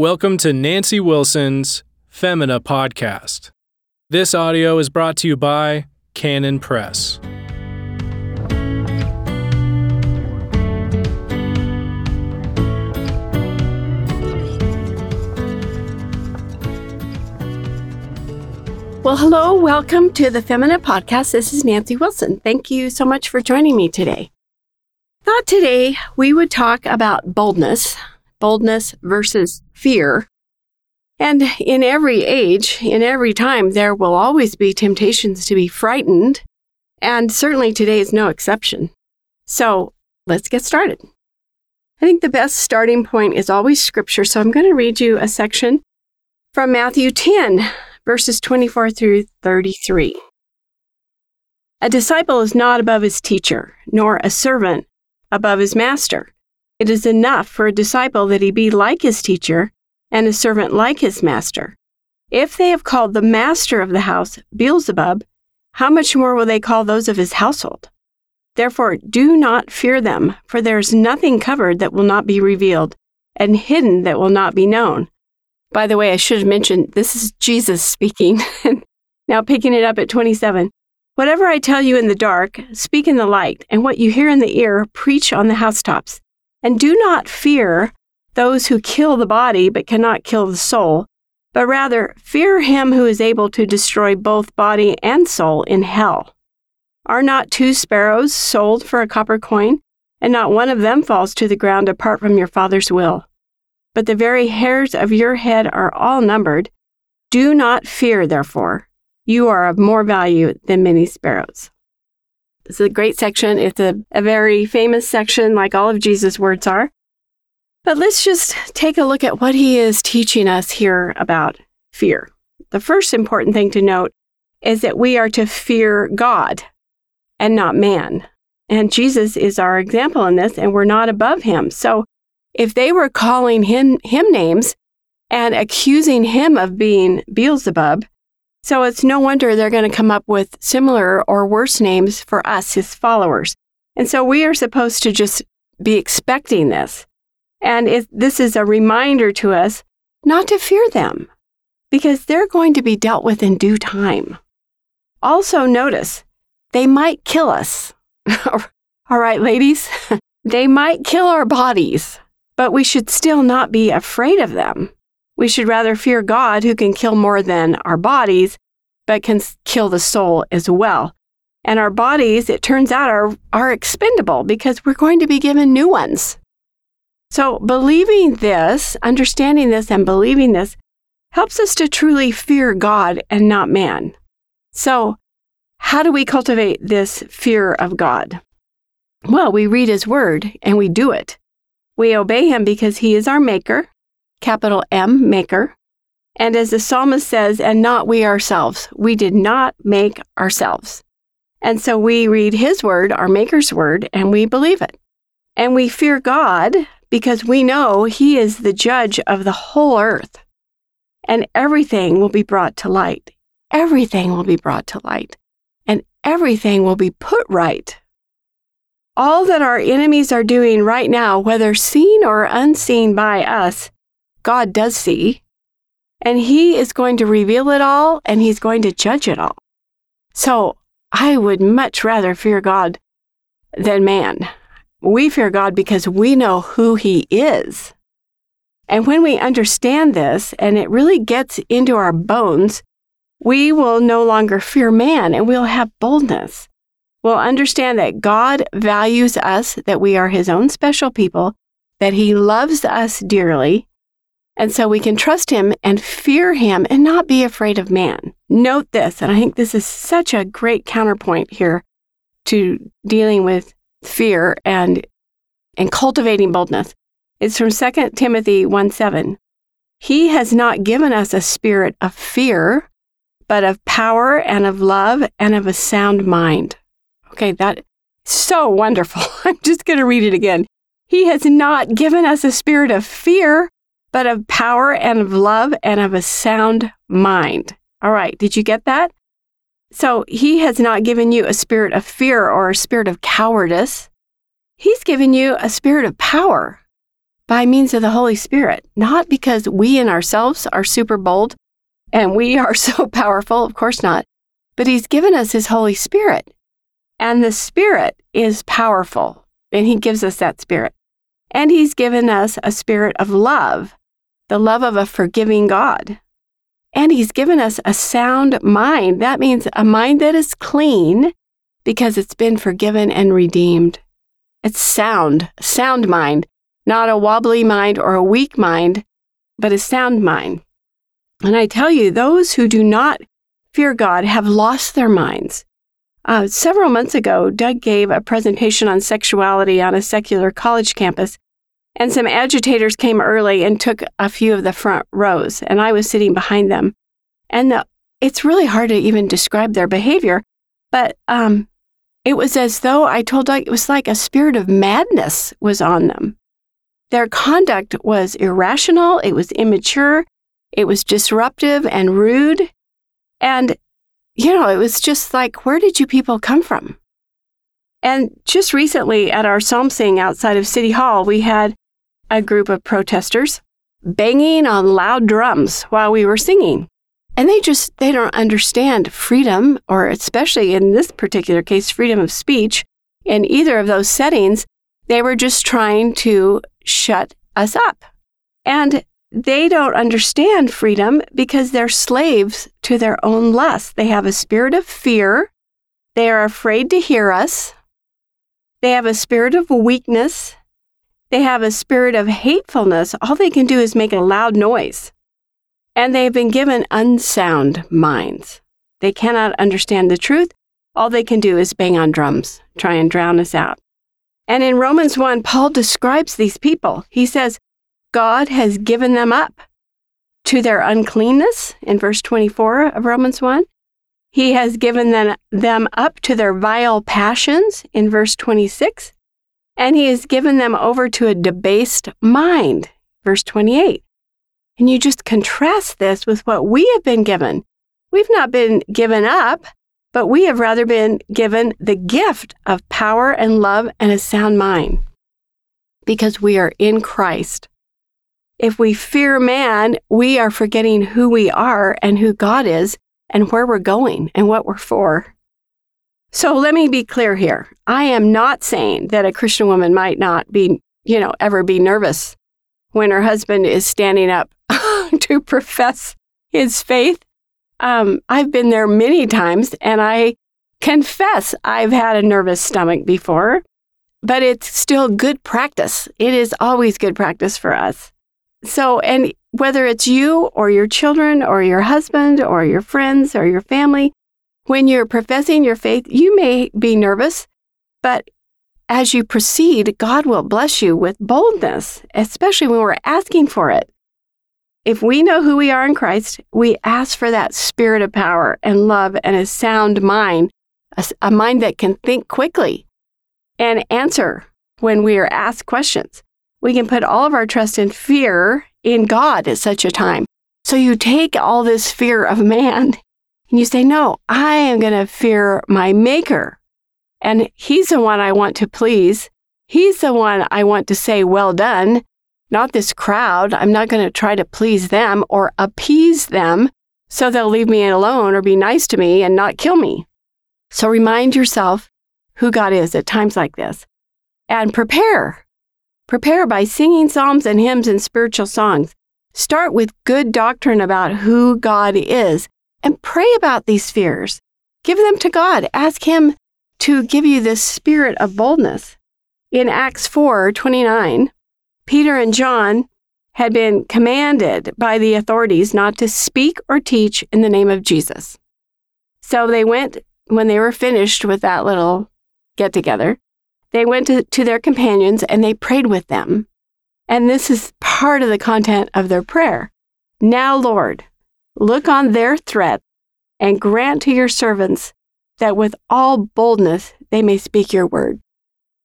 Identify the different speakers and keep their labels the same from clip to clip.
Speaker 1: Welcome to Nancy Wilson's Femina podcast. This audio is brought to you by Canon Press.
Speaker 2: Well, hello, welcome to the Femina podcast. This is Nancy Wilson. Thank you so much for joining me today. Thought today we would talk about boldness, boldness versus fear. And in every age, in every time, there will always be temptations to be frightened. And certainly today is no exception. So let's get started. I think the best starting point is always scripture. So I'm going to read you a section from Matthew 10, verses 24 through 33. A disciple is not above his teacher, nor a servant above his master. It is enough for a disciple that he be like his teacher, and a servant like his master. If they have called the master of the house Beelzebub, how much more will they call those of his household? Therefore, do not fear them, for there is nothing covered that will not be revealed, and hidden that will not be known. By the way, I should have mentioned this is Jesus speaking. now, picking it up at 27. Whatever I tell you in the dark, speak in the light, and what you hear in the ear, preach on the housetops. And do not fear those who kill the body but cannot kill the soul, but rather fear him who is able to destroy both body and soul in hell. Are not two sparrows sold for a copper coin, and not one of them falls to the ground apart from your Father's will? But the very hairs of your head are all numbered. Do not fear, therefore. You are of more value than many sparrows. It's a great section. It's a, a very famous section, like all of Jesus' words are. But let's just take a look at what he is teaching us here about fear. The first important thing to note is that we are to fear God and not man. And Jesus is our example in this, and we're not above him. So if they were calling him, him names and accusing him of being Beelzebub, so it's no wonder they're going to come up with similar or worse names for us, his followers. And so we are supposed to just be expecting this. And this is a reminder to us not to fear them because they're going to be dealt with in due time. Also, notice they might kill us. All right, ladies, they might kill our bodies, but we should still not be afraid of them. We should rather fear God who can kill more than our bodies, but can kill the soul as well. And our bodies, it turns out, are, are expendable because we're going to be given new ones. So, believing this, understanding this, and believing this helps us to truly fear God and not man. So, how do we cultivate this fear of God? Well, we read His Word and we do it. We obey Him because He is our Maker, capital M, maker. And as the psalmist says, and not we ourselves, we did not make ourselves. And so we read his word, our maker's word, and we believe it. And we fear God because we know he is the judge of the whole earth. And everything will be brought to light. Everything will be brought to light. And everything will be put right. All that our enemies are doing right now, whether seen or unseen by us, God does see, and He is going to reveal it all and He's going to judge it all. So I would much rather fear God than man. We fear God because we know who He is. And when we understand this and it really gets into our bones, we will no longer fear man and we'll have boldness. We'll understand that God values us, that we are His own special people, that He loves us dearly, and so we can trust him and fear him and not be afraid of man. Note this, and I think this is such a great counterpoint here to dealing with fear and and cultivating boldness. It's from 2 Timothy 1 7. He has not given us a spirit of fear, but of power and of love and of a sound mind. Okay, that so wonderful. I'm just going to read it again. He has not given us a spirit of fear, but of power and of love and of a sound mind. All right, did you get that? So he has not given you a spirit of fear or a spirit of cowardice. He's given you a spirit of power. by means of the Holy Spirit, not because we in ourselves are super bold and we are so powerful, of course not, but He's given us His Holy Spirit. And the Spirit is powerful, and He gives us that Spirit. And He's given us a spirit of love, the love of a forgiving God. And He's given us a sound mind. That means a mind that is clean because it's been forgiven and redeemed. It's sound, sound mind, not a wobbly mind or a weak mind, but a sound mind. And I tell you, those who do not fear God have lost their minds. Uh, several months ago, Doug gave a presentation on sexuality on a secular college campus, and some agitators came early and took a few of the front rows, and I was sitting behind them. And the, it's really hard to even describe their behavior, but um, it was as though I told Doug it was like a spirit of madness was on them. Their conduct was irrational, it was immature, it was disruptive and rude. And, you know, it was just like, where did you people come from? And just recently at our psalm sing outside of City Hall, we had a group of protesters banging on loud drums while we were singing. And they just they don't understand freedom or especially in this particular case freedom of speech in either of those settings. They were just trying to shut us up. And they don't understand freedom because they're slaves to their own lust. They have a spirit of fear. They are afraid to hear us. They have a spirit of weakness. They have a spirit of hatefulness. All they can do is make a loud noise. And they have been given unsound minds. They cannot understand the truth. All they can do is bang on drums, try and drown us out. And in Romans 1, Paul describes these people. He says, God has given them up to their uncleanness in verse 24 of Romans 1. He has given them, them up to their vile passions in verse 26. And he has given them over to a debased mind, verse 28. And you just contrast this with what we have been given. We've not been given up, but we have rather been given the gift of power and love and a sound mind because we are in Christ. If we fear man, we are forgetting who we are and who God is and where we're going and what we're for. So let me be clear here. I am not saying that a Christian woman might not be, you know, ever be nervous when her husband is standing up to profess his faith. Um, I've been there many times and I confess I've had a nervous stomach before, but it's still good practice. It is always good practice for us. So, and whether it's you or your children or your husband or your friends or your family, when you're professing your faith, you may be nervous, but as you proceed, God will bless you with boldness, especially when we're asking for it. If we know who we are in Christ, we ask for that spirit of power and love and a sound mind, a, a mind that can think quickly and answer when we are asked questions. We can put all of our trust and fear in God at such a time. So you take all this fear of man and you say, No, I am going to fear my maker. And he's the one I want to please. He's the one I want to say, Well done, not this crowd. I'm not going to try to please them or appease them so they'll leave me alone or be nice to me and not kill me. So remind yourself who God is at times like this and prepare Prepare by singing psalms and hymns and spiritual songs. Start with good doctrine about who God is and pray about these fears. Give them to God. Ask Him to give you this spirit of boldness. In Acts 4 29, Peter and John had been commanded by the authorities not to speak or teach in the name of Jesus. So they went, when they were finished with that little get together, they went to, to their companions and they prayed with them. And this is part of the content of their prayer. Now, Lord, look on their threat and grant to your servants that with all boldness they may speak your word.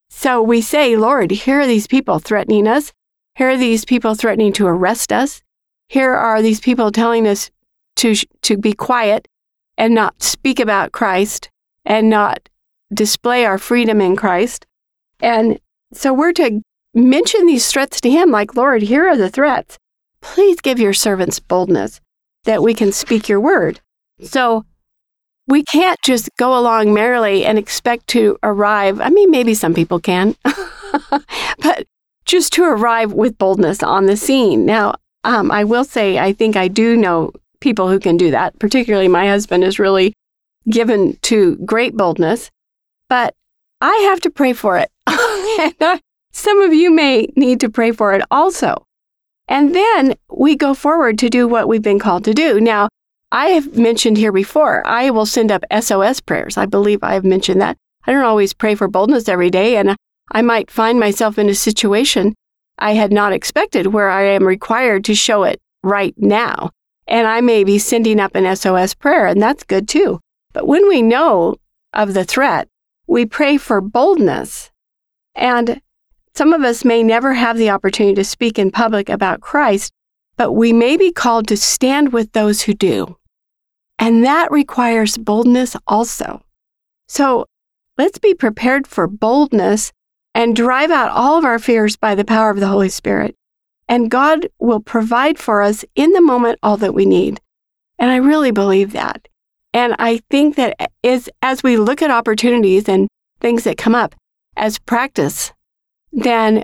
Speaker 2: So we say, Lord, here are these people threatening us. Here are these people threatening to arrest us. Here are these people telling us to, to be quiet and not speak about Christ and not display our freedom in Christ. And so we're to mention these threats to Him, like, Lord, here are the threats. Please give your servants boldness that we can speak your word. So we can't just go along merrily and expect to arrive. I mean, maybe some people can, but just to arrive with boldness on the scene. Now, um, I will say, I think I do know people who can do that. Particularly, my husband is really given to great boldness, but I have to pray for it. and some of you may need to pray for it also. And then we go forward to do what we've been called to do. Now, I have mentioned here before, I will send up SOS prayers. I believe I have mentioned that. I don't always pray for boldness every day, and I might find myself in a situation I had not expected where I am required to show it right now. And I may be sending up an SOS prayer, and that's good too. But when we know of the threat, we pray for boldness. And some of us may never have the opportunity to speak in public about Christ, but we may be called to stand with those who do. And that requires boldness also. So let's be prepared for boldness and drive out all of our fears by the power of the Holy Spirit. And God will provide for us in the moment all that we need. And I really believe that. And I think that as, as we look at opportunities and things that come up as practice, then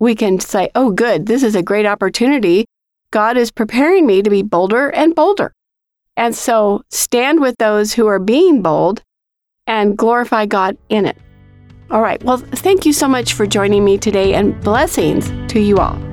Speaker 2: we can say, oh, good, this is a great opportunity. God is preparing me to be bolder and bolder. And so stand with those who are being bold and glorify God in it. All right. Well, thank you so much for joining me today and blessings to you all.